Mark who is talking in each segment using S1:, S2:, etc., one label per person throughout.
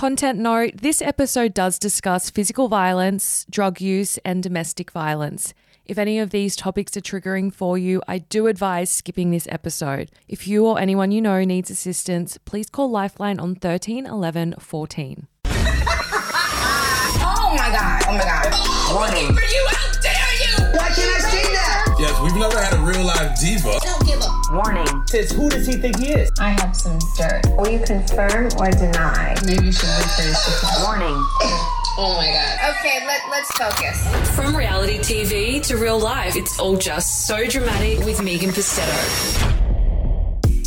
S1: content note this episode does discuss physical violence, drug use, and domestic violence. If any of these topics are triggering for you, I do advise skipping this episode. If you or anyone you know needs assistance, please call Lifeline on 13 11 14.
S2: Oh my god. Oh my god.
S3: Warning.
S4: Yes, we've never had a real live diva.
S2: Don't give up.
S5: Warning.
S3: Sis, who does he think he is?
S2: I have some dirt.
S5: Will you confirm or deny?
S2: Maybe you should rephrase the
S5: Warning.
S2: Oh my god. Okay, let, let's focus.
S6: From reality TV to real life, it's all just so dramatic with Megan Pustetto.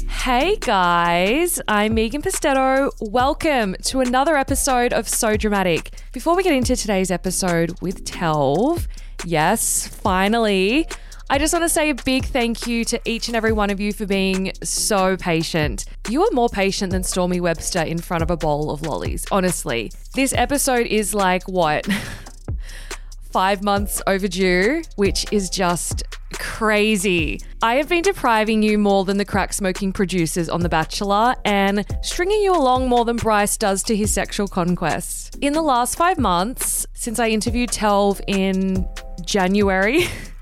S1: Hey guys, I'm Megan Pustetto. Welcome to another episode of So Dramatic. Before we get into today's episode with Telv, yes, finally, I just want to say a big thank you to each and every one of you for being so patient. You are more patient than Stormy Webster in front of a bowl of lollies, honestly. This episode is like what? Five months overdue, which is just crazy. I have been depriving you more than the crack smoking producers on The Bachelor and stringing you along more than Bryce does to his sexual conquests. In the last five months, since I interviewed Telv in January,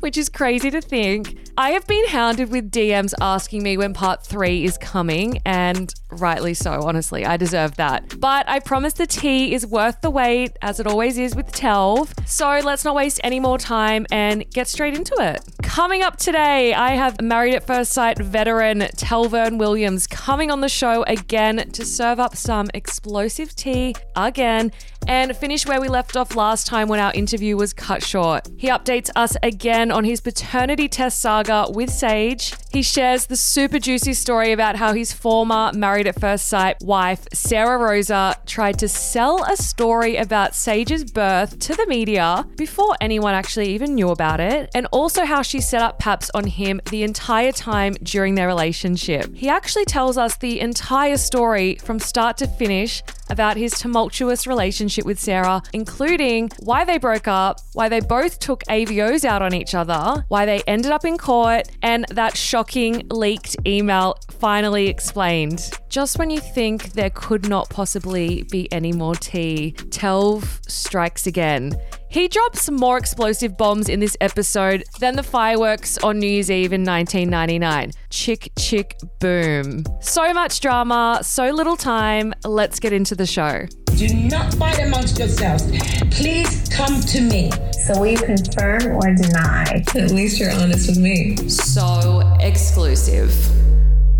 S1: which is crazy to think. I have been hounded with DMs asking me when part three is coming, and rightly so, honestly. I deserve that. But I promise the tea is worth the wait, as it always is with Telv. So let's not waste any more time and get straight into it. Coming up today, I have Married at First Sight veteran Telverne Williams coming on the show again to serve up some explosive tea again and finish where we left off last time when our interview was cut short. He updates us again on his paternity test saga with Sage. He shares the super juicy story about how his former Married at First Sight wife, Sarah Roza, tried to sell a story about Sage's birth to the media before anyone actually even knew about it, and also how she set up Paps on him the entire time during their relationship. He actually tells us the entire story from start to finish about his tumultuous relationship with Sarah, including why they broke up, why they both took AVOs out on each other, why they ended up in court, and that shocking leaked email finally explained. Just when you think there could not possibly be any more tea, Telv strikes again. He drops more explosive bombs in this episode than the fireworks on New Year's Eve in 1999. Chick, chick, boom. So much drama, so little time. Let's get into the show.
S7: Do not fight amongst yourselves. Please come to me.
S5: So will you confirm or deny?
S8: At least you're honest with me.
S6: So exclusive.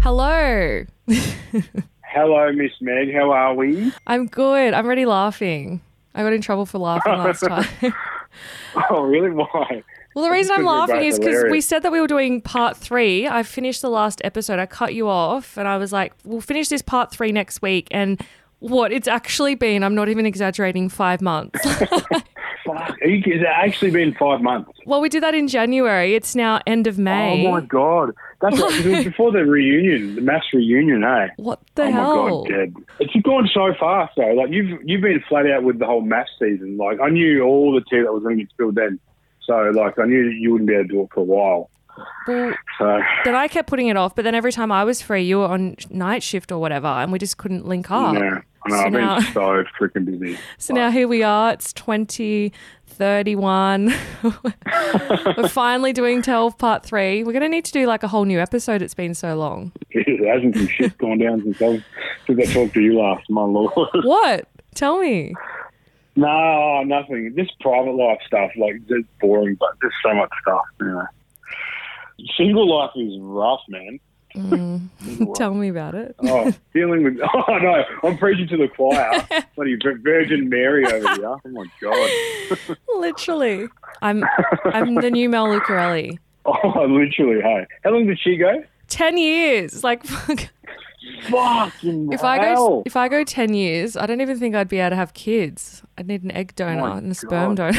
S1: Hello.
S9: Hello, Miss Meg. How are we?
S1: I'm good. I'm already laughing. I got in trouble for laughing last time.
S9: Oh, really? Why?
S1: well, the reason I'm laughing is because we said that we were doing part three. I finished the last episode. I cut you off and I was like, we'll finish this part three next week. And what it's actually been, I'm not even exaggerating, five months.
S9: Fuck. It's actually been five months.
S1: well, we did that in January. It's now end of May.
S9: Oh my god. That's right. It was before the reunion, the MAFS reunion, hey.
S1: What the
S9: oh
S1: hell?
S9: Oh, my god, dead. It's gone so fast though. Like you've you've been flat out with the whole MAFS season. Like I knew all the tea that was going to get spilled then. So like I knew you wouldn't be able to do it for a while.
S1: Well,
S9: So
S1: then I kept putting it off, but then every time I was free, you were on night shift or whatever, and we just couldn't link up.
S9: yeah, I know.
S1: So
S9: I've been
S1: now-
S9: so freaking busy.
S1: So now here we are. It's 2031. We're finally doing 12 part three. We're going to need to do like a whole new episode. It's been so long.
S9: it hasn't some shit gone down since I since I talked to you last, my lord.
S1: What? Tell me.
S9: No, nothing. Just private life stuff, like just boring, but just so much stuff. You know. Single life is rough, man. Mm.
S1: Tell me about it.
S9: Oh, dealing with. Oh no, I'm preaching to the choir. Bloody Virgin Mary over here. Oh my god.
S1: Literally. I'm I'm the new Mel Lucarelli.
S9: Oh, literally. Hey, how long did she go?
S1: 10 years. Like fuck.
S9: Fucking
S1: if I go
S9: hell.
S1: if I go 10 years, I don't even think I'd be able to have kids. I'd need an egg donor
S9: my
S1: and a sperm donor.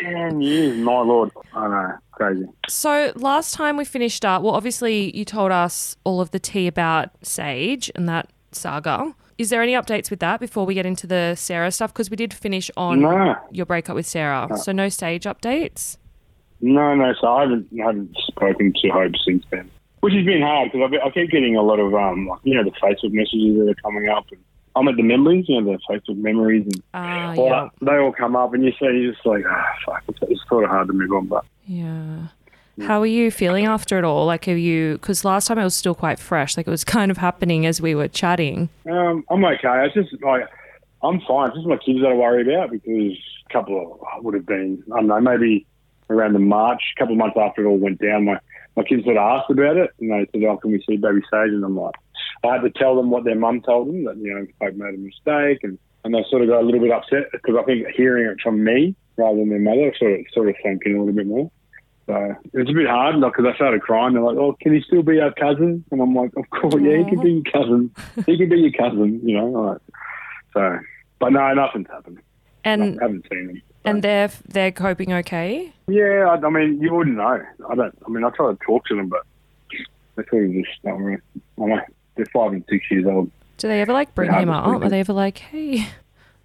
S9: Ten years, my lord. I know, crazy.
S1: So last time we finished up, well, obviously you told us all of the tea about Sage and that saga. Is there any updates with that before we get into the Sarah stuff? Because we did finish on
S9: No.
S1: your breakup with Sarah. So no Sage updates.
S9: No, no. So I haven't haven't spoken to Hope since then, which has been hard because I keep getting a lot of um, like, you know, the Facebook messages that are coming up, and I'm at the memories, you know, the Facebook memories, and
S1: Ah,
S9: all
S1: yeah.
S9: that, they all come up, and you see, you're just like, ah, fuck, it's, it's sort of hard to move on, but
S1: Yeah. How are you feeling after it all? Like, have you, because last time it was still quite fresh, like it was kind of happening as we were chatting.
S9: um, I'm okay. It's just like I'm fine. It's just my kids that I worry about because a couple of I would have been, I don't know, maybe around the March, a couple of months after it all went down, my my kids sort of asked about it, and they said, "Oh, can we see baby Sage?" And I'm like, I had to tell them what their mum told them that you know Hope made a mistake, and and they sort of got a little bit upset because I think hearing it from me rather than their mother sort of sort of sank in a little bit more. So it's a bit hard because I started crying. They're like, "Oh, can he still be our cousin?" And I'm like, "Of course, yeah, he can be your cousin. He can be your cousin." You know, like, so. But no, nothing's happened.
S1: And
S9: I haven't seen him.
S1: and they're they're coping okay.
S9: Yeah, I, I mean, you wouldn't know. I don't. I mean, I try to talk to them, but they sort of just don't really. I know they're five and six years old.
S1: Do they ever like bring him up? Are they ever like, hey,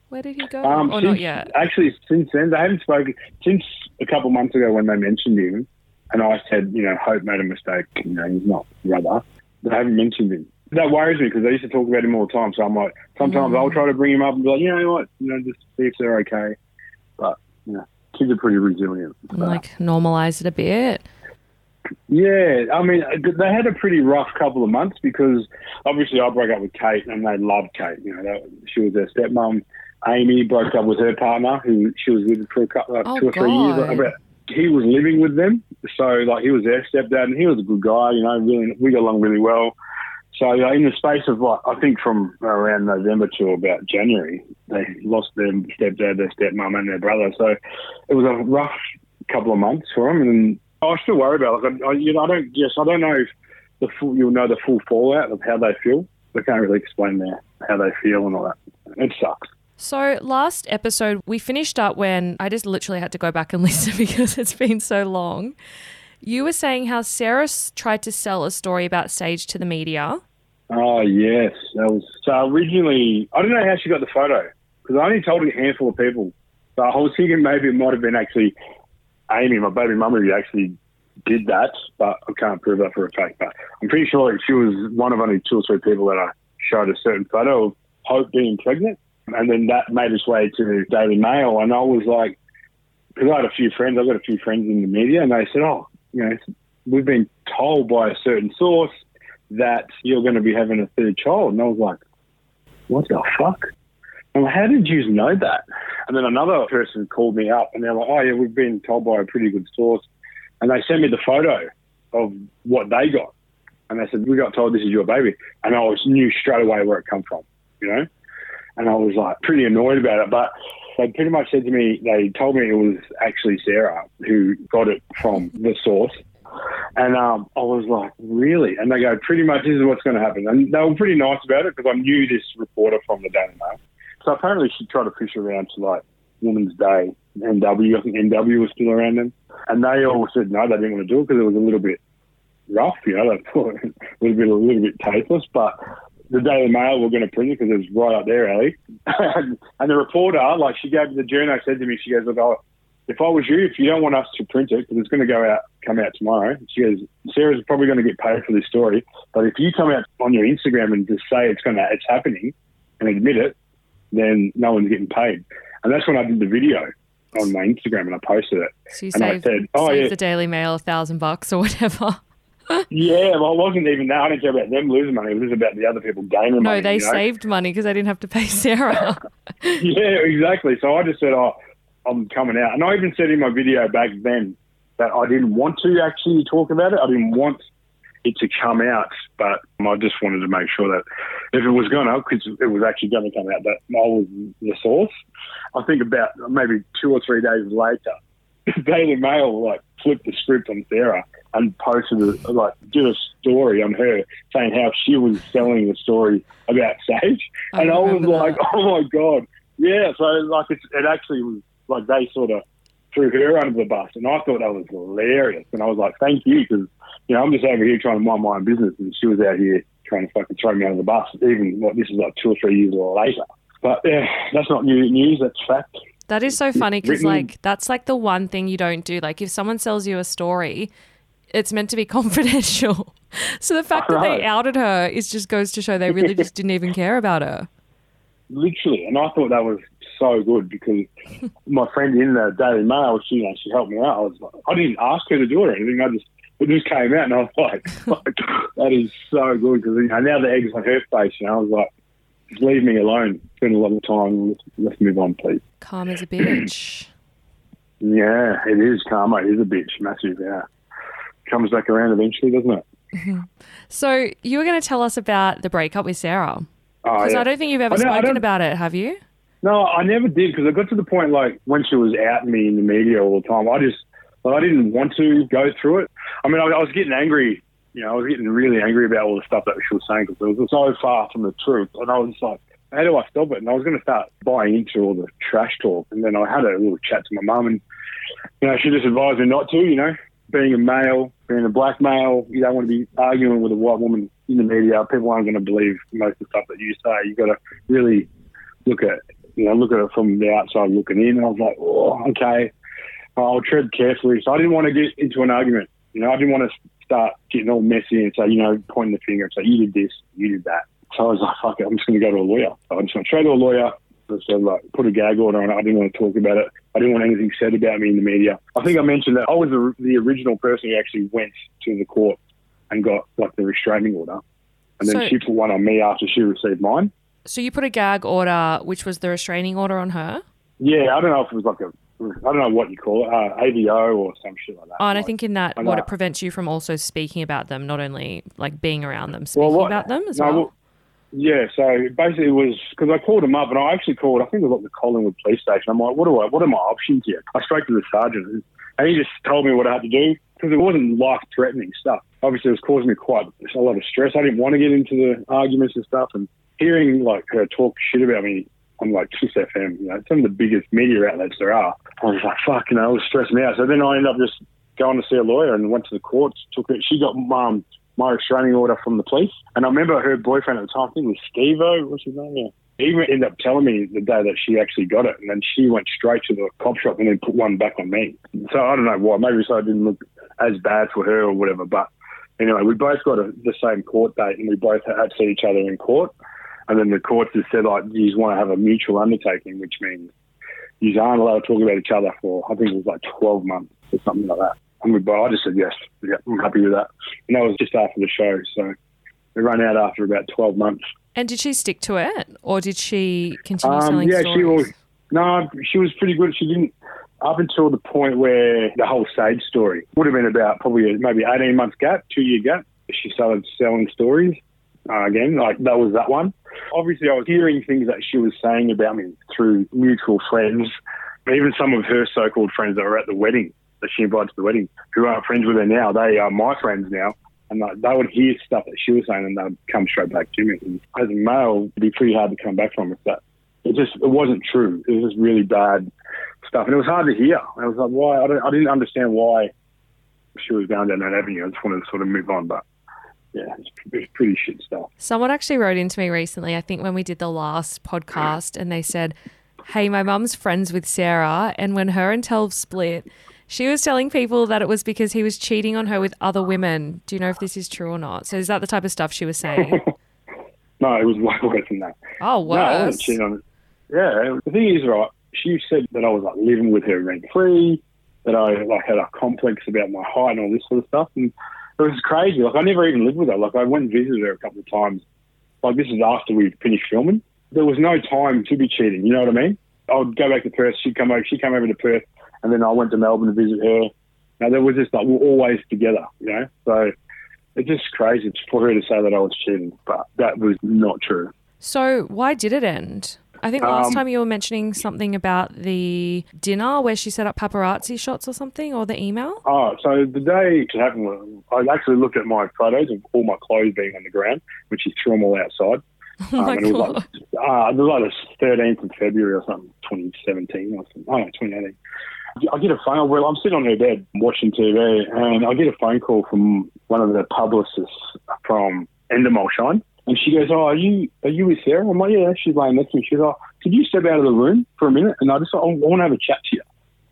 S1: where did he go?
S9: Um,
S1: or
S9: since,
S1: not yet?
S9: Actually, since then, they haven't spoken. Since a couple of months ago when they mentioned him, and I said, you know, Hope made a mistake. You know, he's not brother. They haven't mentioned him. That worries me because I used to talk about him all the time. So I'm like, sometimes I'll try to bring him up and be like, you know what, you know, just see if they're okay. But you know, kids are pretty resilient.
S1: And, like normalize it a bit.
S9: Yeah, I mean, they had a pretty rough couple of months because obviously I broke up with Kate and they loved Kate. You know, that, she was their stepmom. Amy broke up with her partner, who she was with for a couple, like
S1: Oh,
S9: two or three years.
S1: God.
S9: About, he was living with them, so like he was their stepdad, and he was a good guy. You know, really, we got along really well. So uh, in the space of like, I think from around November to about January, they lost their stepdad, their stepmom, and their brother. So it was a rough couple of months for them, and I still worry about. It. Like, I, you know, I don't just, I don't know if the full, you'll know the full fallout of how they feel. They can't really explain their how they feel and all that. It sucks.
S1: So last episode we finished up when I just literally had to go back and listen because it's been so long. You were saying how Sarah tried to sell a story about Sage to the media.
S9: Oh yes, that was so originally. I don't know how she got the photo because I only told a handful of people. So I was thinking maybe it might have been actually Amy, my baby who actually did that, but I can't prove that for a fact. But I'm pretty sure she was one of only two or three people that I showed a certain photo of Hope being pregnant, and then that made its way to Daily Mail, and I was like, because I had a few friends, I've got a few friends in the media, and they said, oh, you know, we've been told by a certain source that you're going to be having a third child. And I was like, what the fuck? Like, how did you know that? And then another person called me up and they're like, oh, yeah, we've been told by a pretty good source. And they sent me the photo of what they got. And they said, we got told this is your baby. And I was knew straight away where it come from, you know? And I was like pretty annoyed about it. But they pretty much said to me, they told me it was actually Sarah who got it from the source. And um, I was like, really? And they go, pretty much this is what's going to happen. And they were pretty nice about it because I knew this reporter from the Daily Mail. So apparently she tried to push around to like Women's Day, NW, I think NW was still around then. And they all said no, they didn't want to do it because it was a little bit rough, you know, they thought it was a bit, a little bit tasteless. But the Daily Mail were going to print it because it was right up there, alley. and, and the reporter, like she gave the journo, said to me, she goes, look, if I was you, if you don't want us to print it, because it's going to go out, come out tomorrow, she goes, Sarah's probably going to get paid for this story. But if you come out on your Instagram and just say it's going to, it's happening and admit it, then no one's getting paid. And that's when I did the video on my Instagram and I posted it.
S1: So you
S9: and I
S1: saved,
S9: said, oh, yeah.
S1: the Daily Mail a thousand bucks or whatever.
S9: Yeah, well, it wasn't even that. I didn't care about them losing money. It was about the other people gaining
S1: No,
S9: money.
S1: they
S9: you know?
S1: saved money because they didn't have to pay Sarah.
S9: Yeah, exactly. So I just said, oh, I'm coming out. And I even said in my video back then that I didn't want to actually talk about it. I didn't want it to come out, but I just wanted to make sure that if it was going to, because it was actually going to come out, that I was the source. I think about maybe two or three days later, Daily Mail like flipped the script on Sarah and posted a, like did a story on her saying how she was selling the story about Sage,
S1: I
S9: and I was
S1: remember
S9: like,
S1: that.
S9: oh my god, yeah. So like it actually was like they sort of threw her under the bus, and I thought that was hilarious. And I was like, thank you, because you know I'm just over here trying to mind my own business, and she was out here trying to fucking throw me under the bus. Even what this is like two or three years later. But yeah, that's not new news. That's fact.
S1: That is so funny because, like, that's like the one thing you don't do. Like, if someone sells you a story, it's meant to be confidential. So the fact that they outed her is just goes to show they really just didn't even care about her.
S9: literally, and I thought that was so good because my friend in the Daily Mail, she, you know, she helped me out. I was like, I didn't ask her to do it or anything. I just it just came out, and I was like, like that is so good because you know, now the egg's on her face. You know, I was like, just leave me alone. Spend a lot of time. Let's, let's move on, please.
S1: Calm as a bitch.
S9: Yeah, it is karma. Is a bitch, massive. Yeah, comes back around eventually, doesn't it?
S1: So you were going to tell us about the breakup with Sarah.
S9: Oh,
S1: Because
S9: yeah.
S1: I don't think you've ever spoken about it, have you?
S9: No, I never did because I got to the point like when she was out me in the media all the time. I just, like, I didn't want to go through it. I mean, I, I was getting angry. You know, I was getting really angry about all the stuff that she was saying because it was so far from the truth. And I was like, how do I stop it? And I was going to start buying into all the trash talk. And then I had a little chat to my mum, and you know, she just advised me not to. You know, being a male, being a black male, you don't want to be arguing with a white woman in the media. People aren't going to believe most of the stuff that you say. You've got to really look at you know look at it from the outside looking in. And I was like, oh, okay, I'll tread carefully. So I didn't want to get into an argument. You know, I didn't want to start getting all messy and say, you know, pointing the finger and say, you did this, you did that. So I was like, fuck it, I'm just going to go to a lawyer. So I just going to straight to a lawyer. Said, like, put a gag order on it. I didn't want to talk about it. I didn't want anything said about me in the media. I think I mentioned that I was the, the original person who actually went to the court and got like the restraining order. And then
S1: So-
S9: she put one on me after she received mine.
S1: So you put a gag order, which was the restraining order on her.
S9: Yeah, I don't know if it was like a, I don't know what you call it, uh, AVO or some shit like that.
S1: Oh, and I think in that, what it prevents you from also speaking about them, not only like being around them, speaking
S9: what-
S1: about them as
S9: no,
S1: well.
S9: yeah, so basically it was because I called him up and I actually called. I think it was at the Collingwood police station. I'm like, what do I? What are my options here? I spoke to the sergeant and he just told me what I had to do because it wasn't life threatening stuff. Obviously, it was causing me quite a lot of stress. I didn't want to get into the arguments and stuff, and hearing like her talk shit about me on like Kiss FM, you know, some of the biggest media outlets there are. I was like, fuck, you know, it was stressing me out. So then I ended up just going to see a lawyer and went to the courts. Took it. She got um, my restraining order from the police. And I remember her boyfriend at the time, I think it was Stevo, what's his name? Yeah. He ended up telling me the day that she actually got it. And then she went straight to the cop shop and then put one back on me. So I don't know why. Maybe so it didn't look as bad for her or whatever. But anyway, we both got a, the same court date and we both had to see each other in court. And then the courts have said, like, you want to have a mutual undertaking, which means you aren't allowed to talk about each other for, I think it was like 12 months or something like that. And we, I just said, yes, yeah, I'm happy with that. And that was just after the show. So it ran out after about 12 months.
S1: And did she stick to it, or did she continue
S9: Um,
S1: selling
S9: yeah,
S1: stories?
S9: she was. No, she was pretty good. She didn't up until the point where the whole Sage story would have been about probably maybe eighteen months gap, two year gap. She started selling stories uh, again. Like that was that one. Obviously, I was hearing things that she was saying about me through mutual friends, even some of her so-called friends that were at the wedding that she invited to the wedding, who aren't friends with her now. They are my friends now. And like, they would hear stuff that she was saying and they'd come straight back to me. And as a male, it'd be pretty hard to come back from if that. It just it wasn't true. It was just really bad stuff. And it was hard to hear. I was like, why? I, don't, I didn't understand why she was going down that avenue. I just wanted to sort of move on. But yeah, it's, it's pretty shit stuff.
S1: Someone actually wrote into me recently, I think when we did the last podcast, and they said, Hey, my mum's friends with Sarah, and when her and Telv split, she was telling people that it was because he was cheating on her with other women. Do you know if this is true or not? So is that the type of stuff she was saying?
S9: No, it was way worse than that.
S1: Oh,
S9: No, I wasn't
S1: worse.
S9: cheating on. Yeah, the thing is, right, she said that I was like living with her rent free, that I like had a complex about my height and all this sort of stuff. And it was crazy. Like I never even lived with her. Like I went and visited her a couple of times. Like this is after we finished filming. There was no time to be cheating. You know what I mean? I would go back to Perth. She'd come over. She'd come over to Perth, and then I went to Melbourne to visit her. Now there was just like we're always together. You know, so it's just crazy for her to say that I was cheating, but that was not true.
S1: So why did it end? I think last
S9: Um,
S1: time you were mentioning something about the dinner where she set up paparazzi shots or something, or the email.
S9: Oh, so the day it happened, I actually looked at my photos of all my clothes being on the ground, which she threw them all outside.
S1: Oh
S9: and it was like, uh, it was like the 13th of February or something, 2017 or something. Oh, no, 2018. I get a phone. Well, I'm sitting on her bed watching TV, and I get a phone call from one of the publicists from Endemol Shine, and she goes, "Oh, are you are you with Sarah?" I'm like, "Yeah." She's laying next to me. She goes, "Oh, could you step out of the room for a minute?" And I just, I want to have a chat to you.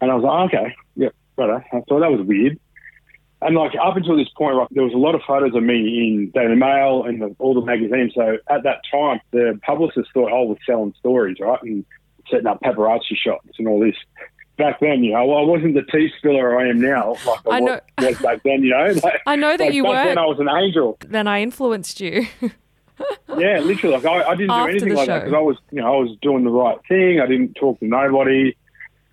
S9: And I was like, oh, "Okay, yeah, right." I thought that was weird. And like up until this point, like, there was a lot of photos of me in Daily Mail and the, all the magazines. So at that time, the publicist thought oh, I was selling stories, right, and setting up paparazzi shots and all this. Back then, you know, well, I wasn't the tea spiller I am now, like I,
S1: I know.
S9: Was, back then. You know, like,
S1: I know that
S9: like
S1: you
S9: back
S1: weren't.
S9: Then I was an angel.
S1: Then I influenced you.
S9: Yeah, literally. Like I, I didn't
S1: After
S9: do anything like that because I was, you know, I was doing the right thing. I didn't talk to nobody,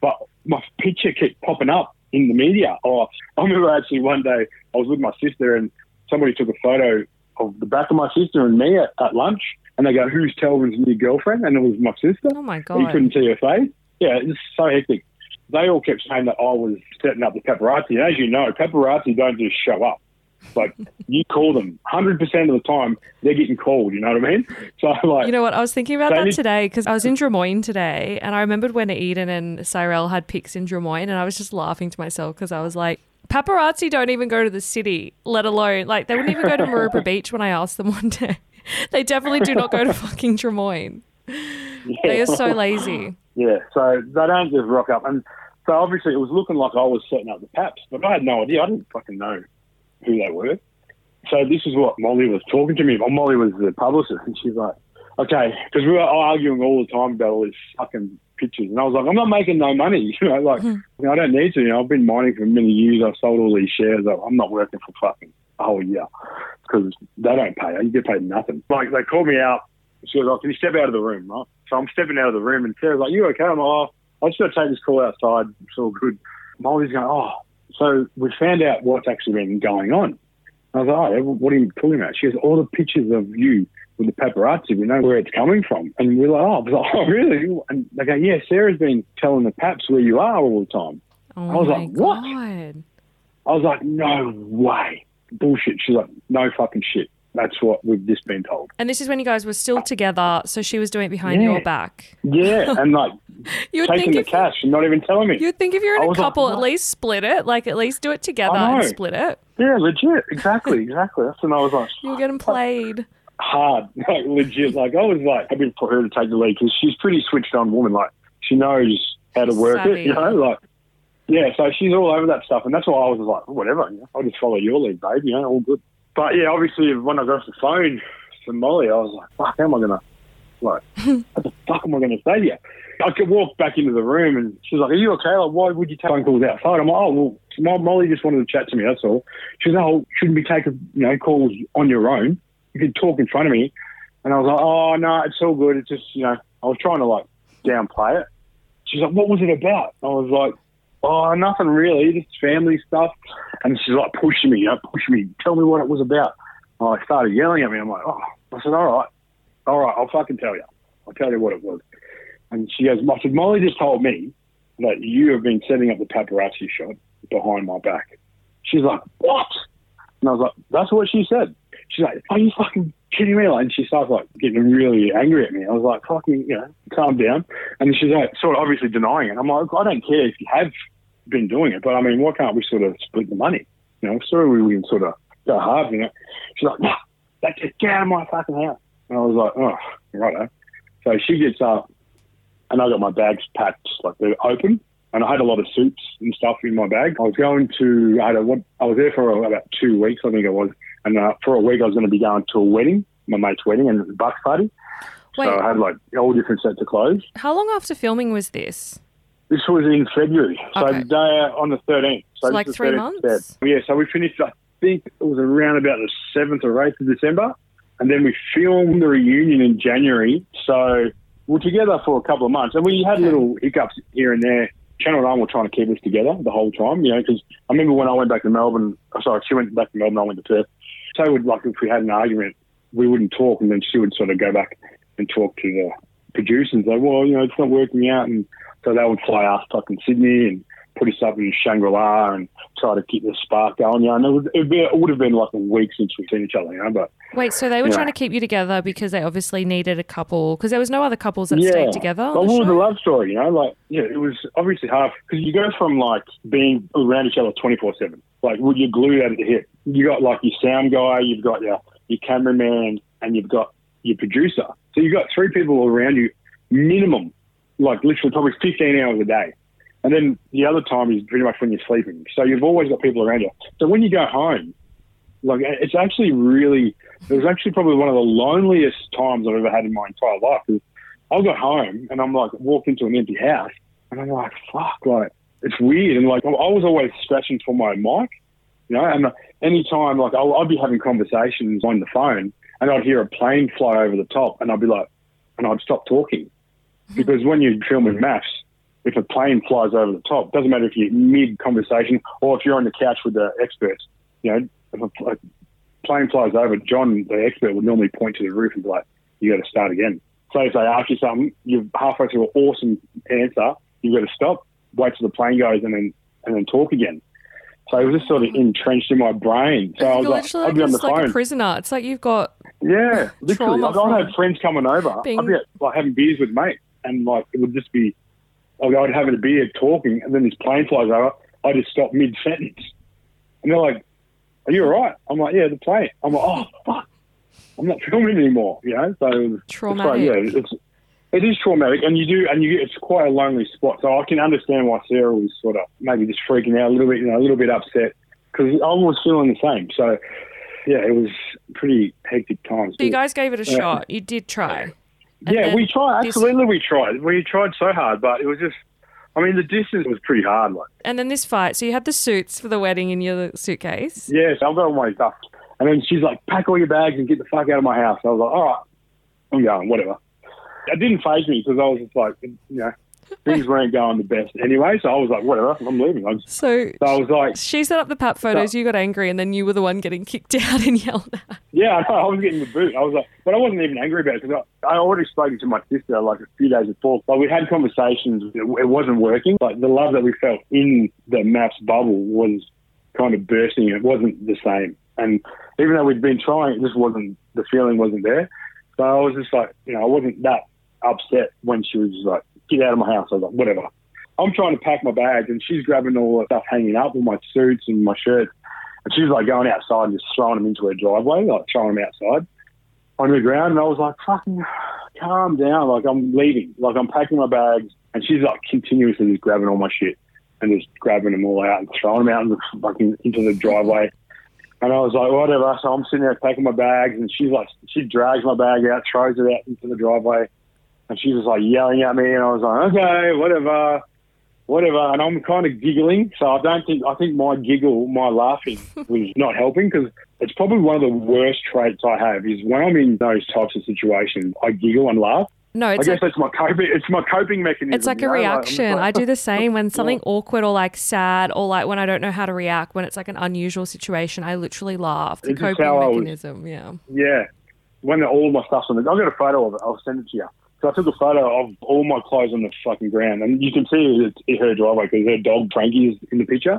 S9: but my picture kept popping up in the media. Oh, I remember actually one day I was with my sister and somebody took a photo of the back of my sister and me at, at lunch, and they go, "Who's Telvin's new girlfriend?" And it was my sister.
S1: Oh my god!
S9: You couldn't see her face. Yeah, it's so hectic. They all kept saying that I was setting up the paparazzi. And as you know, paparazzi don't just show up. Like, you call them 100% of the time, they're getting called. You know what I mean? So, like,
S1: You know what? I was thinking about that
S9: need-
S1: today because I was in Drummoyne today, and I remembered when Eden and Cyrell had pics in Drummoyne, and I was just laughing to myself because I was like, paparazzi don't even go to the city, let alone like they wouldn't even go to Maroubra Beach when I asked them one day. They definitely do not go to fucking Drummoyne. They are so lazy.
S9: Yeah, so they don't just rock up. And so obviously it was looking like I was setting up the paps, but I had no idea. I didn't fucking know who they were. So this is what Molly was talking to me about. Molly was the publicist, and she's like, okay, because we were arguing all the time about all these fucking pictures. And I was like, I'm not making no money. You know, like, mm-hmm. you know, I don't need to. You know, I've been mining for many years. I've sold all these shares. I'm not working for fucking a whole year because they don't pay. You get paid nothing. Like, they called me out. She was like, can you step out of the room, right? So I'm stepping out of the room, and Sarah's like, you okay? I'm like, oh, I just got to take this call outside. It's all good. Molly's going, oh, so we found out what's actually been going on. I was like, oh, what are you talking about? She goes, all the pictures of you with the paparazzi, we know where it's coming from. And we're like, oh, I was like, oh really? And they go, yeah, Sarah's been telling the paps where you are all the time.
S1: Oh
S9: I was like, what?
S1: god.
S9: I was like, no way. Bullshit. She's like, no fucking shit. That's what we've just been told.
S1: And this is when you guys were still together, so she was doing it behind
S9: Yeah.
S1: your back.
S9: Yeah, and like
S1: You would
S9: taking
S1: think
S9: the cash and not even telling me.
S1: you'd think if you're in a
S9: was like,
S1: couple, at least split it. Like at least do it together and split it.
S9: Yeah, legit. Exactly, exactly. That's when I was like,
S1: You were getting played.
S9: hard, like legit. Like I was like happy for her to take the lead because she's pretty switched on woman. Like she knows how to
S1: She's
S9: work
S1: savvy.
S9: it. You know, like yeah. So she's all over that stuff, and that's why I was like, whatever. You know, I'll just follow your lead, babe. You know, all good. But yeah, obviously when I got off the phone to Molly, I was like, fuck, how am I gonna like what the fuck am I gonna say to you? I could walk back into the room and she's like, Are you okay? Like, why would you take phone calls outside? I'm like, Oh, well, Mo- Molly just wanted to chat to me, that's all. She was like, Oh, shouldn't be taking, you know, calls on your own. You can talk in front of me. And I was like, Oh, no, it's all good. It's just, you know, I was trying to, like, downplay it. She's like, What was it about? I was like, Oh, nothing really, just family stuff. And she's like pushing me, you know, pushing me, tell me what it was about. And I started yelling at me. I'm like, Oh, I said, All right, all right, I'll fucking tell you. I'll tell you what it was. And she goes, I said, Molly just told me that you have been setting up the paparazzi shot behind my back. She's like, what? And I was like, that's what she said. She's like, are you fucking kidding me? Like, and she starts like getting really angry at me. I was like, fucking, you know, calm down. And she's like, sort of obviously denying it. I'm like, I don't care if you have been doing it, but I mean, why can't we sort of split the money? You know, so we can sort of go halves, you know. She's like, nah, that just get out of my fucking house. And I was like, oh, righto. So she gets up, and I got my bags packed, like they're open, and I had a lot of suits and stuff in my bag. I was going to, I, had a, what- I was there for about two weeks, I think it was, and uh, for a week I was going to be going to a wedding, my mate's wedding, and a bucks party.
S1: Wait,
S9: So I had like all different sets of clothes.
S1: how long after filming was this?
S9: This was in February, so
S1: Okay.
S9: the day on the 13th. So,
S1: So like three
S9: 13th
S1: months?
S9: Yeah, so we finished, I think it was around about the 7th or 8th of December. And then we filmed the reunion in January. So we're together for a couple of months. And we had little hiccups here and there. Channel 9 were trying to keep us together the whole time, you know, because I remember when I went back to Melbourne, oh, sorry, she went back to Melbourne, I went to Perth. So would like if we had an argument, we wouldn't talk, and then she would sort of go back and talk to the producers, like, well, you know, it's not working out, and so they would fly us up in Sydney and put us up in Shangri La and try to keep the spark going. You know, and it would, be, it would have been like a week since we've seen each other, you know, but
S1: Wait, so they were
S9: Yeah.
S1: trying to keep you together because they obviously needed a couple because there was no other couples that stayed together.
S9: But what was the love story? You know, like yeah, it was obviously hard because you go from like being around each other twenty four seven, like well, you're glued at the hip. You got like your sound guy, you've got your your cameraman, and you've got your producer. So you've got three people around you, minimum, like literally probably fifteen hours a day. And then the other time is pretty much when you're sleeping. So you've always got people around you. So when you go home, like it's actually really, it was actually probably one of the loneliest times I've ever had in my entire life. I'll go home and I'm like walk into an empty house and I'm like, fuck, like it's weird. And like I was always scratching for my mic, you know. And any time like I'll, I'd be having conversations on the phone and I'd hear a plane fly over the top and I'd be like, and I'd stop talking because when you're filming MAFS, if a plane flies over the top, doesn't matter if you're mid conversation or if you're on the couch with the experts, you know, if a, a plane flies over, John, the expert, would normally point to the roof and be like, you got to start again. So if they ask you something, you're halfway through an awesome answer, you've got to stop, wait till the plane goes, and then and then talk again. So it was just sort of entrenched in my brain. So I was like, I'd be on the
S1: like
S9: phone.
S1: a prisoner. It's like you've got
S9: Yeah, literally.
S1: From
S9: have friends coming over.
S1: being-
S9: I'd be like having beers with mates, and like it would just be, like I'd have a beer talking, and then this plane flies over. I just stop mid sentence, and they're like, "Are you all right?" I'm like, "Yeah, the plane." I'm like, "Oh fuck, I'm not filming anymore." You know, so was- it's like,
S1: Traumatic.
S9: yeah, it's it is traumatic, and you do, and you it's quite a lonely spot. So I can understand why Sarah was sort of maybe just freaking out a little bit, you know, a little bit upset because I was feeling the same. So yeah, it was pretty hectic times.
S1: So you guys gave it a
S9: Yeah.
S1: shot. You did try.
S9: Yeah, we tried. Absolutely, we tried. We tried so hard, but it was just. I mean, the distance was pretty hard. Like,
S1: And then this fight. So you had the suits for the wedding in your suitcase.
S9: yes, I've got all my stuff, and then she's like, "Pack all your bags and get the fuck out of my house." I was like, "All right, I'm going. Whatever." It didn't phase me because I was just like, you know, things weren't going the best anyway. So I was like, "Whatever, I'm leaving." I, just,
S1: So
S9: so I was like,
S1: she set up the pap photos. You got angry, and then you were the one getting kicked out and yelled at.
S9: "Yeah, I. I was getting the boot. I was like, but I wasn't even angry about it because I, I already spoken to my sister like a few days before. Like we had conversations. It, it wasn't working. Like the love that we felt in the MAFS bubble was kind of bursting. It wasn't the same. And even though we'd been trying, it just wasn't, the feeling wasn't there. So I was just like, you know, I wasn't that upset when she was like, get out of my house. I was like, whatever. I'm trying to pack my bags and she's grabbing all the stuff hanging up, all my suits and my shirts. And she's like going outside and just throwing them into her driveway, like throwing them outside on the ground. And I was like, fucking calm down. Like I'm leaving. Like I'm packing my bags. And she's like continuously just grabbing all my shit and just grabbing them all out and throwing them out into, fucking, into the driveway. And I was like, whatever. So I'm sitting there packing my bags, and she's like, she drags my bag out, throws it out into the driveway, and she was like yelling at me, and I was like, okay, whatever, whatever. And I'm kind of giggling, so I don't think I think my giggle, my laughing, was not helping because it's probably one of the worst traits I have is when I'm in those types of situations, I giggle and laugh.
S1: No,
S9: I guess
S1: like,
S9: that's my coping. It's my coping mechanism.
S1: it's like a
S9: know?
S1: Reaction.
S9: like-
S1: I do the same when something awkward or like sad or like when I don't know how to react when it's like an unusual situation. I literally laugh. The
S9: It's just
S1: coping
S9: I was-
S1: mechanism. Yeah.
S9: Yeah. When all my stuff's on the, I've got a photo of it. I'll send it to you. So I took a photo of all my clothes on the fucking ground, and you can see it's in her driveway because her dog Frankie is in the picture.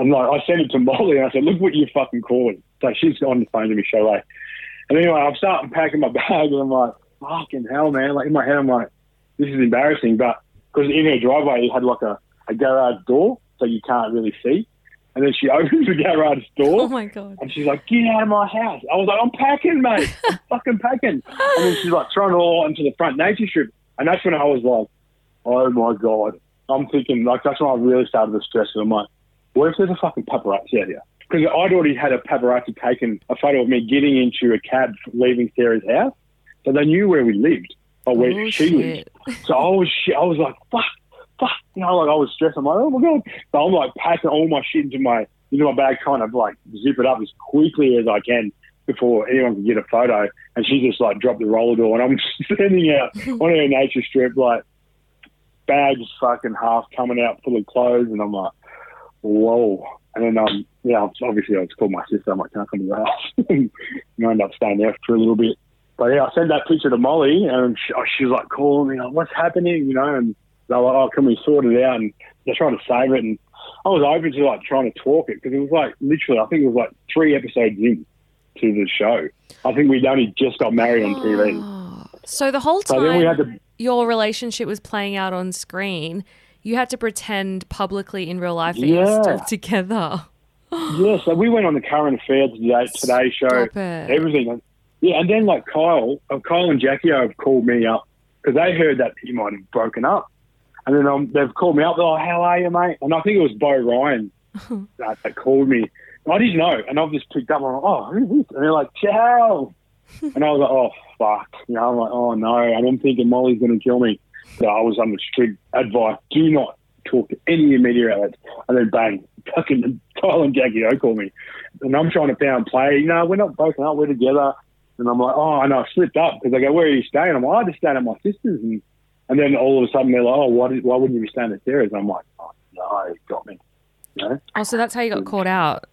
S9: And like, I sent it to Molly, and I said, "Look what you fucking calling." So she's on the phone to me straight away. And anyway, I'm starting packing my bag, and I'm like, "Fucking hell, man!" Like in my head, I'm like, "This is embarrassing," but because in her driveway, it had like a, a garage door, so you can't really see. And then she opens the garage door.
S1: Oh my god.
S9: And she's like, get out of my house. I was like, I'm packing, mate. I'm fucking packing. And then she's like throwing it all into the front nature strip. And that's when I was like, oh my God. I'm thinking, like, that's when I really started to stress it. I'm like, what if there's a fucking paparazzi out here? Because I'd already had a paparazzi taken a photo of me getting into a cab leaving Sarah's house. So they knew where we lived or where
S1: Oh,
S9: she
S1: shit.
S9: lived. So I was, I was like, fuck, fuck. You know, like I was stressed. I'm like, oh my God. So I'm like packing all my shit into my, into my bag, trying to like zip it up as quickly as I can before anyone can get a photo. And she just like dropped the roller door and I'm standing out on her nature strip, like bags fucking half coming out full of clothes. And I'm like, whoa. And then, um, yeah, obviously I was called my sister. I'm like, can I come to the house? and I ended up staying there for a little bit. But yeah, I sent that picture to Molly, and she, oh, she was like calling me, like, "What's happening?" You know, and they were like, "Oh, can we sort it out?" And they're trying to save it, and I was open to like trying to talk it because it was like literally, I think it was like three episodes in to the show. I think we'd only just got married on TV.
S1: So the whole
S9: So then we
S1: time
S9: had to,
S1: your relationship was playing out on screen, you had to pretend publicly in real life that
S9: Yeah.
S1: you're still together.
S9: yeah. So we went on the current affairs today, Today Show,
S1: it.
S9: everything. Yeah, and then like Kyle, uh, Kyle and Jackie have called me up because they heard that you might have broken up. And then um, they've called me up. They're like, "How are you, mate?" And I think it was Bo Ryan that, that called me. I didn't know, and I've just picked up. I'm like, "Oh, who's this?" And they're like, "Ciao." and I was like, "Oh fuck," you know. I'm like, "Oh no," and I'm thinking Molly's going to kill me. So I was under strict advice: do not talk to any media outlets. And then bang, fucking Kyle and Jackie O call me, and I'm trying to pound play. No, we're not broken up. We're together. And I'm like, oh, and I slipped up because they go, where are you staying? I'm like, I just staying at my sister's. And, and then all of a sudden they're like, oh, why, did, why wouldn't you be staying at Sarah's? I'm like, oh, no, got me. You know?
S1: Oh, so that's how you got caught out.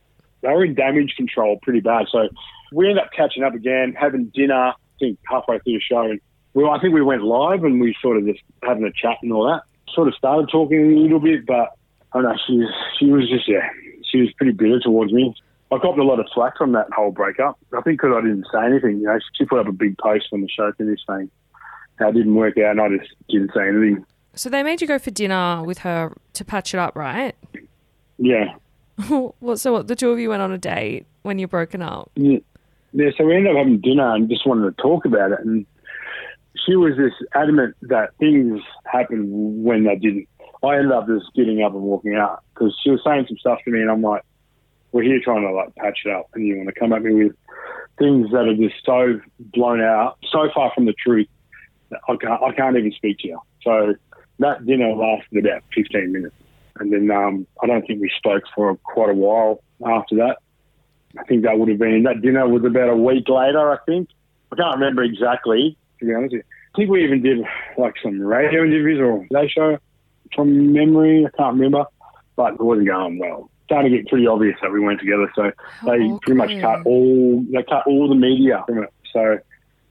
S9: They were in damage control pretty bad. So we ended up catching up again, having dinner, I think halfway through the show. And we, I think we went live and we sort of just having a chat and all that. Sort of started talking a little bit, but I don't know, she, she was just, yeah, she was pretty bitter towards me. I got a lot of slack from that whole breakup. I think because I didn't say anything. You know, she put up a big post when the show finished saying it didn't work out, and I just didn't say anything.
S1: So they made you go for dinner with her to patch it up, right?
S9: Yeah,
S1: what? So what? The two of you went on a date when you're broken up.
S9: yeah. yeah so we ended up having dinner and just wanted to talk about it. And she was just adamant that things happened when they didn't. I ended up just getting up and walking out because she was saying some stuff to me, and I'm like, "We're here trying to like patch it up, and you want to come at me with things that are just so blown out, so far from the truth. I can't, I can't even speak to you." So that dinner lasted about 15 minutes, and then um, I don't think we spoke for quite a while after that. I think that would have been that dinner was about a week later. I think I can't remember exactly. To be honest, with you. I think we even did like some radio interviews or day show from memory. I can't remember, but it wasn't going well. Starting to get pretty obvious that we weren't together, so they
S1: Oh,
S9: pretty much cut all they cut all the media from it. So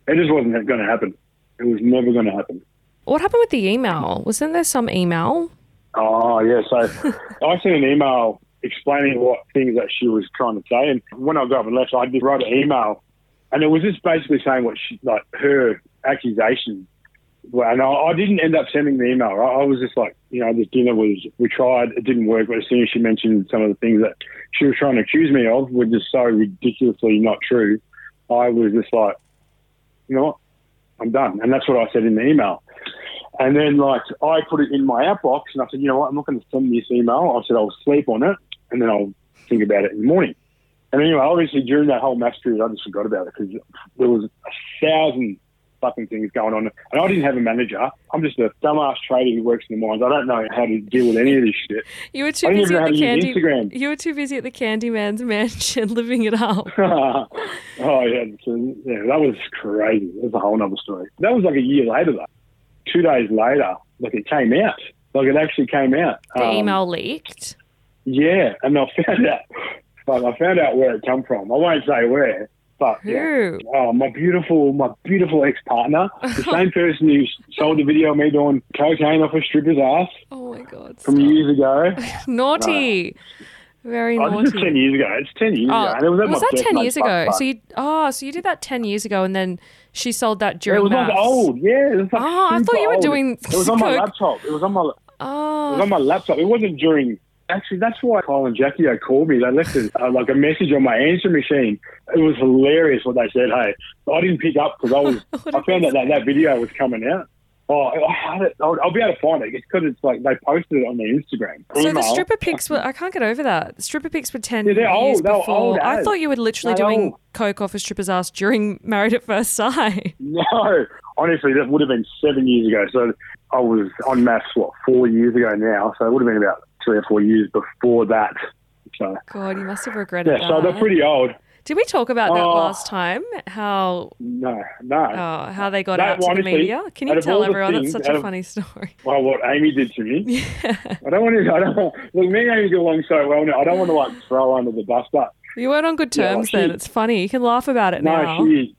S9: it just wasn't going to happen. It was never going to happen.
S1: What happened with the email? Wasn't there some email?
S9: Oh yeah, so I sent an email explaining what things that she was trying to say, and when I got up and left, I did write an email, and it was just basically saying what she like her accusation. And I, I didn't end up sending the email. Right? I was just like, you know, this dinner was we tried, it didn't work, but as soon as she mentioned some of the things that she was trying to accuse me of were just so ridiculously not true, I was just like, you know what, I'm done, and that's what I said in the email. And then, like, I put it in my outbox, and I said, you know what, I'm not going to send this email. I said I'll sleep on it, and then I'll think about it in the morning. And anyway, obviously, during that whole MAFS period, I just forgot about it because there was a thousand fucking things going on, and I didn't have a manager. I'm just a dumbass trader who works in the mines. I don't know how to deal with any of this shit.
S1: You were too busy at the candy.
S9: Instagram.
S1: You were too busy at the Candyman's mansion, living it up.
S9: oh yeah, so, yeah, that was crazy. That's a whole other story. That was like a year later, though. Two days later, like it came out. Like it actually came out.
S1: The
S9: Um,
S1: email leaked.
S9: Yeah, and I found out. But I found out where it come from. I won't say where, but yeah. Oh, my beautiful, my beautiful ex partner, the same person who sold the video of me doing cocaine off a stripper's ass
S1: Oh my god!
S9: from
S1: stop.
S9: years ago.
S1: Naughty. Very
S9: Oh, this is
S1: naughty.
S9: ten years ago. It's ten years
S1: Oh,
S9: ago. Was
S1: was that ten years ago? So you oh, so you did that ten years ago, and then she sold that
S9: Yeah,
S1: during
S9: it was like old. Yeah, it was like
S1: Oh, I thought you were
S9: old.
S1: doing
S9: It was on my laptop. It was on my. Oh. It was
S1: Oh,
S9: on my oh. laptop. It wasn't during. Actually, that's why Kyle and Jackie O called me. They left a, uh, like a message on my answer machine. It was hilarious what they said. Hey, I didn't pick up because I was. I found out that that video was coming out. Oh, I had it. I'll, I'll be able to find it. It's because it's like they posted it on their Instagram.
S1: so the stripper pics were. I can't get over that. The stripper pics were ten
S9: Yeah, they're
S1: years
S9: old. Were
S1: before.
S9: old
S1: I thought you were literally
S9: They're
S1: doing
S9: old.
S1: coke off a stripper's ass during Married at First Sight.
S9: No, honestly, that would have been seven years ago. So I was on MAFS, what, four years ago now. So it would have been about three or four years before that. So,
S1: God, you must have regretted
S9: yeah,
S1: that.
S9: so they're pretty old.
S1: Did we talk about that
S9: Oh.
S1: last time? How
S9: No, no.
S1: oh, how they got
S9: That-
S1: out to
S9: honestly,
S1: the media? Can you tell everyone? That's such a
S9: of-
S1: funny story.
S9: Well, what Amy did to me. Yeah. I don't want to. I don't. Want, look, me and Amy get along so well now. I don't want to like throw under the bus, but
S1: You weren't on good
S9: Yeah,
S1: terms
S9: she-
S1: then. It's funny. You can laugh about it
S9: no,
S1: now.
S9: she.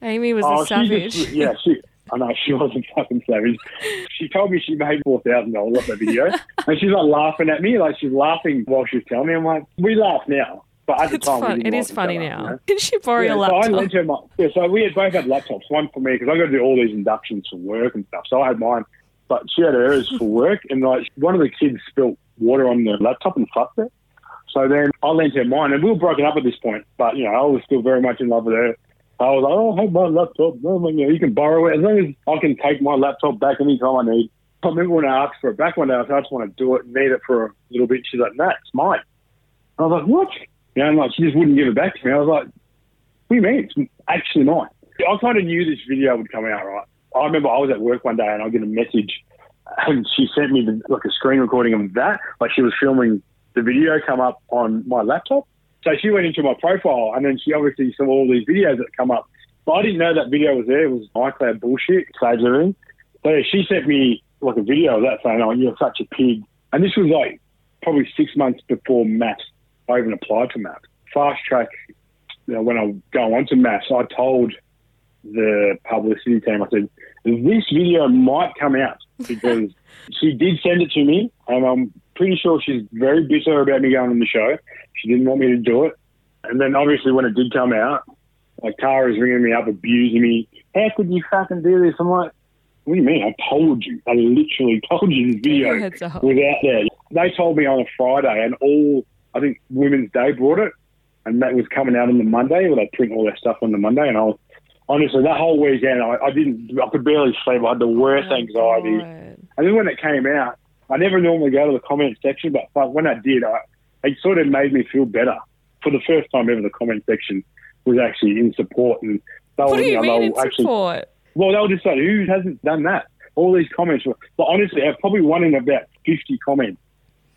S1: Amy was
S9: Oh,
S1: a savage.
S9: just. Yeah, she. I know she wasn't fucking savage. She told me she made four thousand dollars off that video, and she's like laughing at me, like she's laughing while she's telling me. I'm like, we laugh now, but at the
S1: it's
S9: time,
S1: fun. It is funny now.
S9: know?
S1: Can she borrow
S9: Yeah,
S1: your
S9: so I
S1: laptop?
S9: lent her my, yeah, so we had both had laptops, one for me because I got to do all these inductions for work and stuff. So I had mine, but she had hers for work, and like one of the kids spilt water on the laptop and fucked it. So then I lent her mine, and we were broken up at this point, but you know I was still very much in love with her. I was like, oh, I have my laptop. No, no, no, you can borrow it as long as I can take my laptop back anytime I need. I remember when I asked for it back one day, I said, I just want to do it and need it for a little bit. She's like, no, it's mine. I was like, what? You know, and like, she just wouldn't give it back to me. I was like, what do you mean? It's actually mine. I kind of knew this video would come out, right? I remember I was at work one day and I get a message and she sent me the, like a screen recording of that. Like she was filming the video come up on my laptop. So she went into my profile and then she obviously saw all these videos that come up. But I didn't know that video was there. It was iCloud bullshit, everything. So yeah, she sent me like a video of that saying, "Oh, you're such a pig." And this was like probably six months before MAFS. I even applied for MAFS. Fast track. You know, when I go on to MAFS, I told the publicity team, I said, "This video might come out because she did send it to me, and I'm pretty sure she's very bitter about me going on the show. She didn't want me to do it. And then obviously when it did come out, like Tara's ringing me up, abusing me. How could you fucking do this? I'm like, what do you mean? I told you. I literally told you the video was out there. They told me on a Friday, and all I think Women's Day brought it, and that was coming out on the Monday. Where they print all their stuff on the Monday, and I was honestly that whole weekend I, I didn't. I could barely sleep. I had the worst
S1: Oh,
S9: anxiety.
S1: God.
S9: And then when it came out, I never normally go to the comment section, but fuck, when I did, I, it sort of made me feel better. For the first time ever, the comment section was actually in support. And they
S1: What
S9: were,
S1: do you
S9: know,
S1: mean in
S9: actually,
S1: support?
S9: well, they were just like, who hasn't done that? All these comments were, but honestly, I probably one in about 50 comments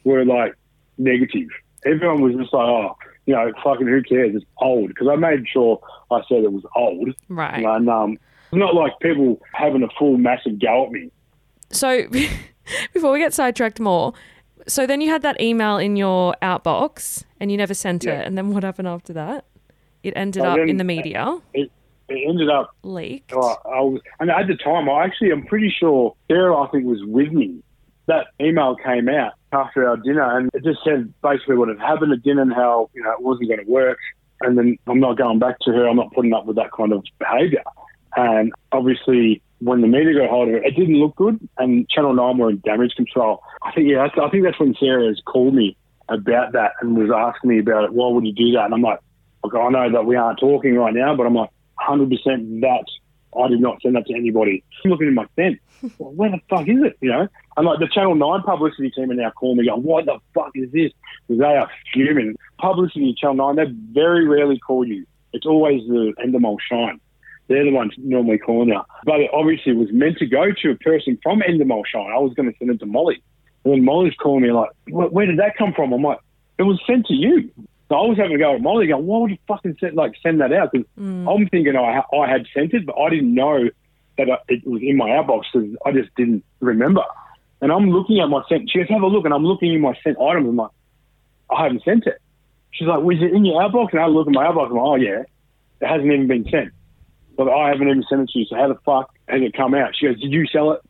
S9: were like negative. Everyone was just like, oh, you know, fucking who cares? It's old. Because I made sure I said it was old.
S1: Right.
S9: And um, it's not like people having a full massive go at me.
S1: So before we get sidetracked more, so then you had that email in your outbox and you never sent
S9: Yeah.
S1: it. And then what happened after that? It ended
S9: Oh,
S1: up in the media,
S9: It, it ended up
S1: leaked.
S9: Oh, I was, and at the time, I actually, I'm pretty sure Sarah, I think, was with me. That email came out after our dinner, and it just said basically what had happened at dinner and how you know it wasn't going to work. And then I'm not going back to her. I'm not putting up with that kind of behaviour. And obviously, when the media got hold of it, it didn't look good. And Channel Nine were in damage control. I think yeah, that's, I think that's when Sarah has called me about that and was asking me about it. Why would you do that? And I'm like, look, I know that we aren't talking right now, but I'm like, 100% that I did not send that to anybody. I'm looking at my sent. Well, where the fuck is it? You know? And like the Channel 9 publicity team are now calling me going, what the fuck is this? Because they are fuming. Publicity Channel 9, they very rarely call you. It's always the Endemol Shine. They're the ones normally calling you. But it obviously was meant to go to a person from Endemol Shine. I was going to send it to Molly. And then Molly's calling me like, where, did that come from? I'm like, it was sent to you. So I was having to go at Molly going, why would you fucking send, like, send that out? Because mm. I'm thinking I, I had sent it, but I didn't know that I- it was in my outbox because I just didn't remember. And I'm looking at my sent. She goes, have a look. And I'm looking in my sent items. I'm like, I haven't sent it. She's like, was it in your outbox? And I look at my outbox. And I'm like, oh, yeah. It hasn't even been sent. But I haven't even sent it to you. So how the fuck has it come out? She goes, did you sell it?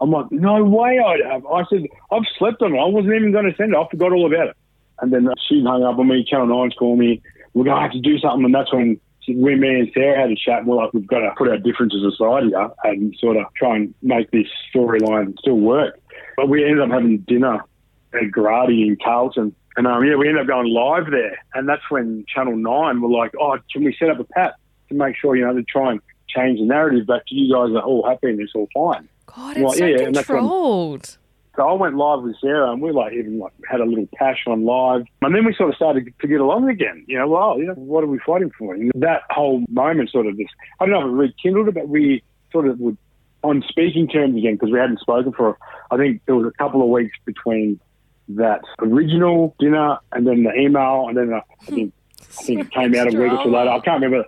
S9: I'm like, no way I have. I said, I've slept on it. I wasn't even going to send it. I forgot all about it. And then she hung up on me. Channel 9's called me. We're going to have to do something. And that's when when me and Sarah had a chat. We're like, we've got to put our differences aside here and sort of try and make this storyline still work. But we ended up having dinner at Grady in Carlton. And um, yeah, we ended up going live there. And that's when Channel 9 were like, oh, can we set up a pat to make sure, you know, to try and change the narrative back to you guys are all happy and it's all fine.
S1: God, it's so
S9: yeah, and that's when-
S1: controlled.
S9: So I went live with Sarah, and we like even like had a little pash on live, and then we sort of started to get along again. You know, well, you know, what are we fighting for? And that whole moment sort of just, I don't know if it rekindled it, but we sort of would on speaking terms again because we hadn't spoken for. I think there was a couple of weeks between that original dinner and then the email, and then uh, I think I think it came out a week or two later. I can't remember.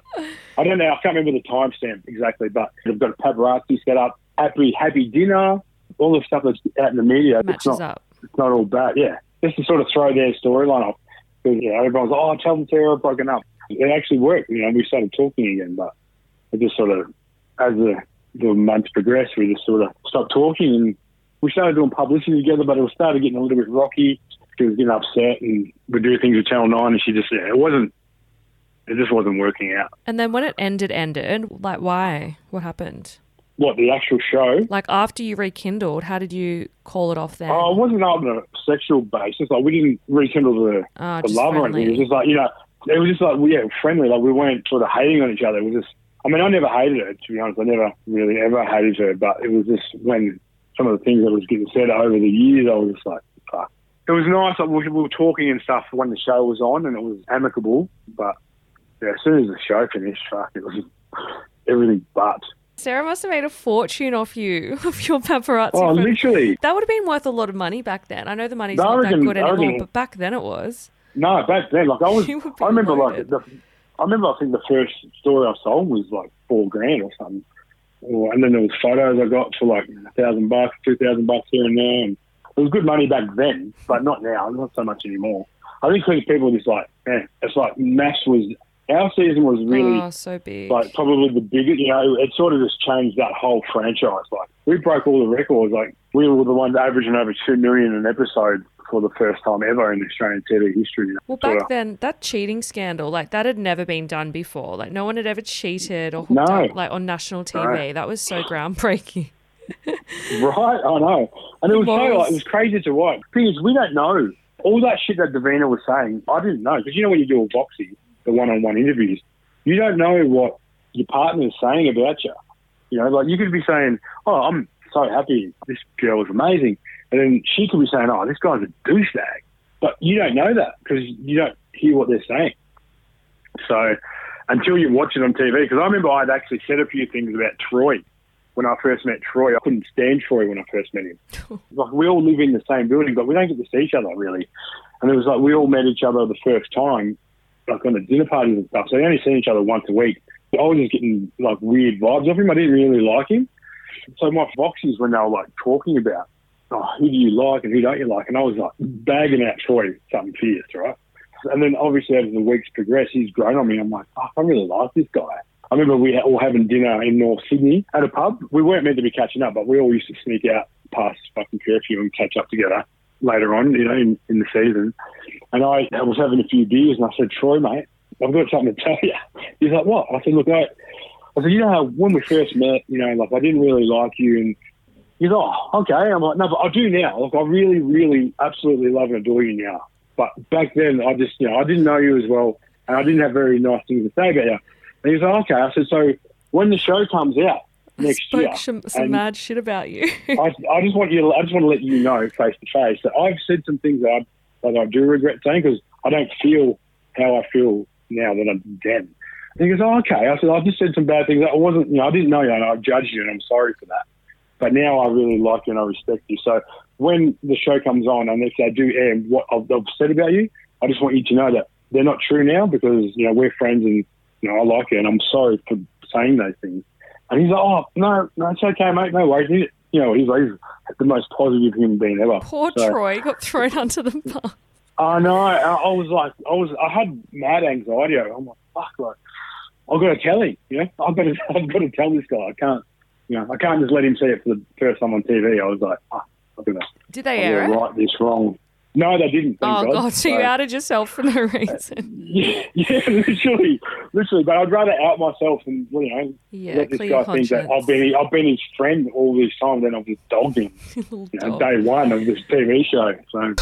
S9: I don't know. I can't remember the timestamp exactly, but they've got a paparazzi set up. Happy, happy dinner. All the stuff that's out in the media. it's
S1: Matches
S9: not,
S1: up.
S9: It's not all bad. Yeah, just to sort of throw their storyline off. Because you know, everyone's like, "Oh, tell them Sarah broken up." It actually worked. You know, we started talking again, but it just sort of as the the months progressed, we just sort of stopped talking and we started doing publicity together. But it was started getting a little bit rocky. She was getting upset, and we do things with Channel Nine, and she just yeah, it wasn't. It just wasn't working out.
S1: And then when it ended, ended, like why? What happened?
S9: What the actual show?
S1: Like after you rekindled, how did you call it off then?
S9: Oh, it wasn't on a sexual basis. Like we didn't rekindle the,
S1: Ah,
S9: the love or anything. It was just like you know, it was just like yeah, friendly. Like we weren't sort of hating on each other. It was just. I mean, I never hated her to be honest. I never really ever hated her, but it was just when some of the things that was getting said over the years, I was just like, fuck. It was nice. Like, we we were talking and stuff when the show was on, and it was amicable. But yeah, as soon as the show finished, fuck, it was everything but.
S1: Sarah must have made a fortune off you, of your paparazzi.
S9: Oh, literally.
S1: That would have been worth a lot of money back then. I know the money's
S9: No,
S1: not that good anymore,
S9: reckon-
S1: but back then it was.
S9: No, back then, like I was,
S1: You would be
S9: I remember
S1: loaded.
S9: like the, I remember I think the first story I sold was like four grand or something, or, and then there was photos I got for like a thousand bucks, two thousand bucks here and there, and it was good money back then, but not now, not so much anymore. I think people are just like, eh, it's like MAFS was our season was really
S1: oh, so big.
S9: like probably the biggest. You know, it sort of just changed that whole franchise. Like we broke all the records. Like we were the ones averaging over two million an episode for the first time ever in Australian TV history.
S1: well,
S9: Sorta.
S1: back uh, then, that cheating scandal, like that had never been done before. Like no one had ever cheated or hooked
S9: No.
S1: up like on national TV. That was so groundbreaking.
S9: Right, I know. And it was so like, it was crazy to watch. thing is, we don't know. All that shit that Davina was saying, I didn't know. Because you know when you do a boxy, the one-on-one interviews, you don't know what your partner is saying about you. You know, like you could be saying, oh, I'm so happy. This girl is amazing. And then she could be saying, oh, this guy's a douchebag. But you don't know that because you don't hear what they're saying. So until you watch it on TV, because I remember I'd actually said a few things about Troy when I first met Troy. I couldn't stand Troy when I first met him. like we all live in the same building, but we don't get to see each other really. And it was like we all met each other the first time, like on the dinner parties and stuff. So we only seen each other once a week. I was just getting like weird vibes off him. I didn't really like him. So my boxies when they were like talking about, oh, who do you like and who don't you like, and I was like bagging out Troy something fierce, right? And then obviously as the weeks progress, he's grown on me. I'm like, fuck, I really like this guy. I remember we all having dinner in North Sydney at a pub. We weren't meant to be catching up, but we all used to sneak out past fucking curfew and catch up together later on, you know, in, in the season. And I, was having a few beers and I said, Troy, mate, I've got something to tell you. He's like, what? I said, look, I, I said, you know how when we first met, you know, like I didn't really like you and he's like, oh, okay. I'm like, no, but I do now. Like I really, really, absolutely love and adore you now. But back then, I just, you know, I didn't know you as well, and I didn't have very nice things to say about you. And he's like, okay. I said, so when the show comes out next
S1: Spoke
S9: year,
S1: some, some mad shit about you.
S9: I, I just want you, to, I just want to let you know face to face that I've said some things that I, that I do regret saying because I don't feel how I feel now that I'm dead. And he goes, oh, okay. I said, I just said some bad things. I wasn't, you know, I didn't know you, and I judged you, and I'm sorry for that. But now I really like you and I respect you. So when the show comes on and if they do air what I've, I've said about you, I just want you to know that they're not true now because you know we're friends and you know I like you and I'm sorry for saying those things. And he's like, oh no, no, it's okay, mate, no worries. He, you know, he's, he's the most positive human being ever.
S1: Poor
S9: So-
S1: Troy got thrown under the bus.
S9: I know. I, I was like, I was, I had mad anxiety. I'm like, fuck, like, I've got to tell him. You know, I've got to, I've got to tell this guy. I can't, you know, I can't just let him see it for the first time on TV. I was like, fuck, I'm gonna,
S1: Did they
S9: I'm
S1: air
S9: gonna
S1: it?
S9: write this wrong. No, they didn't. Thank
S1: Oh
S9: God.
S1: god, so you outed yourself for no reason.
S9: Yeah, yeah, literally, literally. But I'd rather out myself than you know
S1: Yeah,
S9: let this guy
S1: your
S9: think that. I've been I've been his friend all this time. Then I've just dogged him.
S1: Little
S9: You know,
S1: dog.
S9: day one of this TV show. So morning.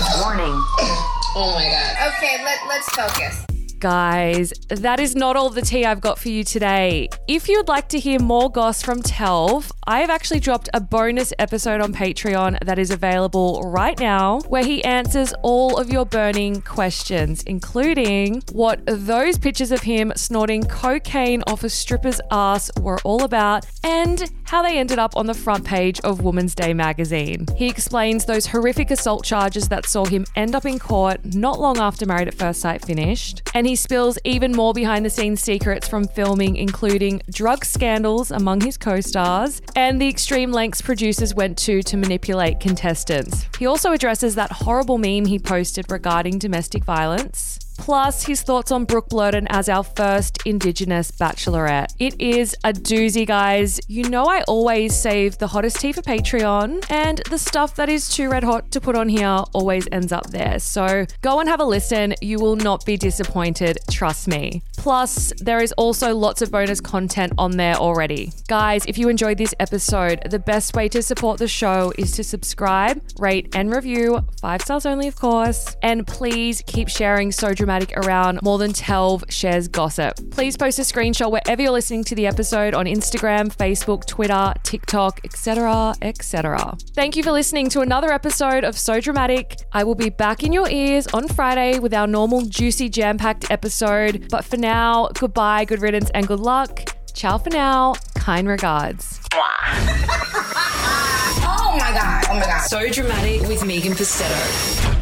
S2: Oh my god. Okay, let, let's focus.
S1: Guys, that is not all the tea I've got for you today. If you'd like to hear more goss from Telv, I have actually dropped a bonus episode on Patreon that is available right now where he answers all of your burning questions, including what those pictures of him snorting cocaine off a stripper's ass were all about and how they ended up on the front page of Woman's Day magazine. He explains those horrific assault charges that saw him end up in court not long after Married at First Sight finished. And he spills even more behind the scenes secrets from filming, including drug scandals among his co stars and the extreme lengths producers went to to manipulate contestants. He also addresses that horrible meme he posted regarding domestic violence. Plus, his thoughts on Brooke Blurton as our first Indigenous bachelorette. It is a doozy, guys. You know, I always save the hottest tea for Patreon, and the stuff that is too red hot to put on here always ends up there. So go and have a listen. You will not be disappointed, trust me. Plus, there is also lots of bonus content on there already. Guys, if you enjoyed this episode, the best way to support the show is to subscribe, rate, and review. Five stars only, of course. And please keep sharing So Dramatic around more than Telv shares gossip. Please post a screenshot wherever you're listening to the episode on Instagram, Facebook, Twitter, TikTok, etc., etc. Thank you for listening to another episode of So Dramatic. I will be back in your ears on Friday with our normal juicy jam packed episode. But for now, goodbye, good riddance, and good luck. Ciao for now. Kind regards.
S2: Oh my god. Oh my god.
S6: So dramatic with Megan Pustetto.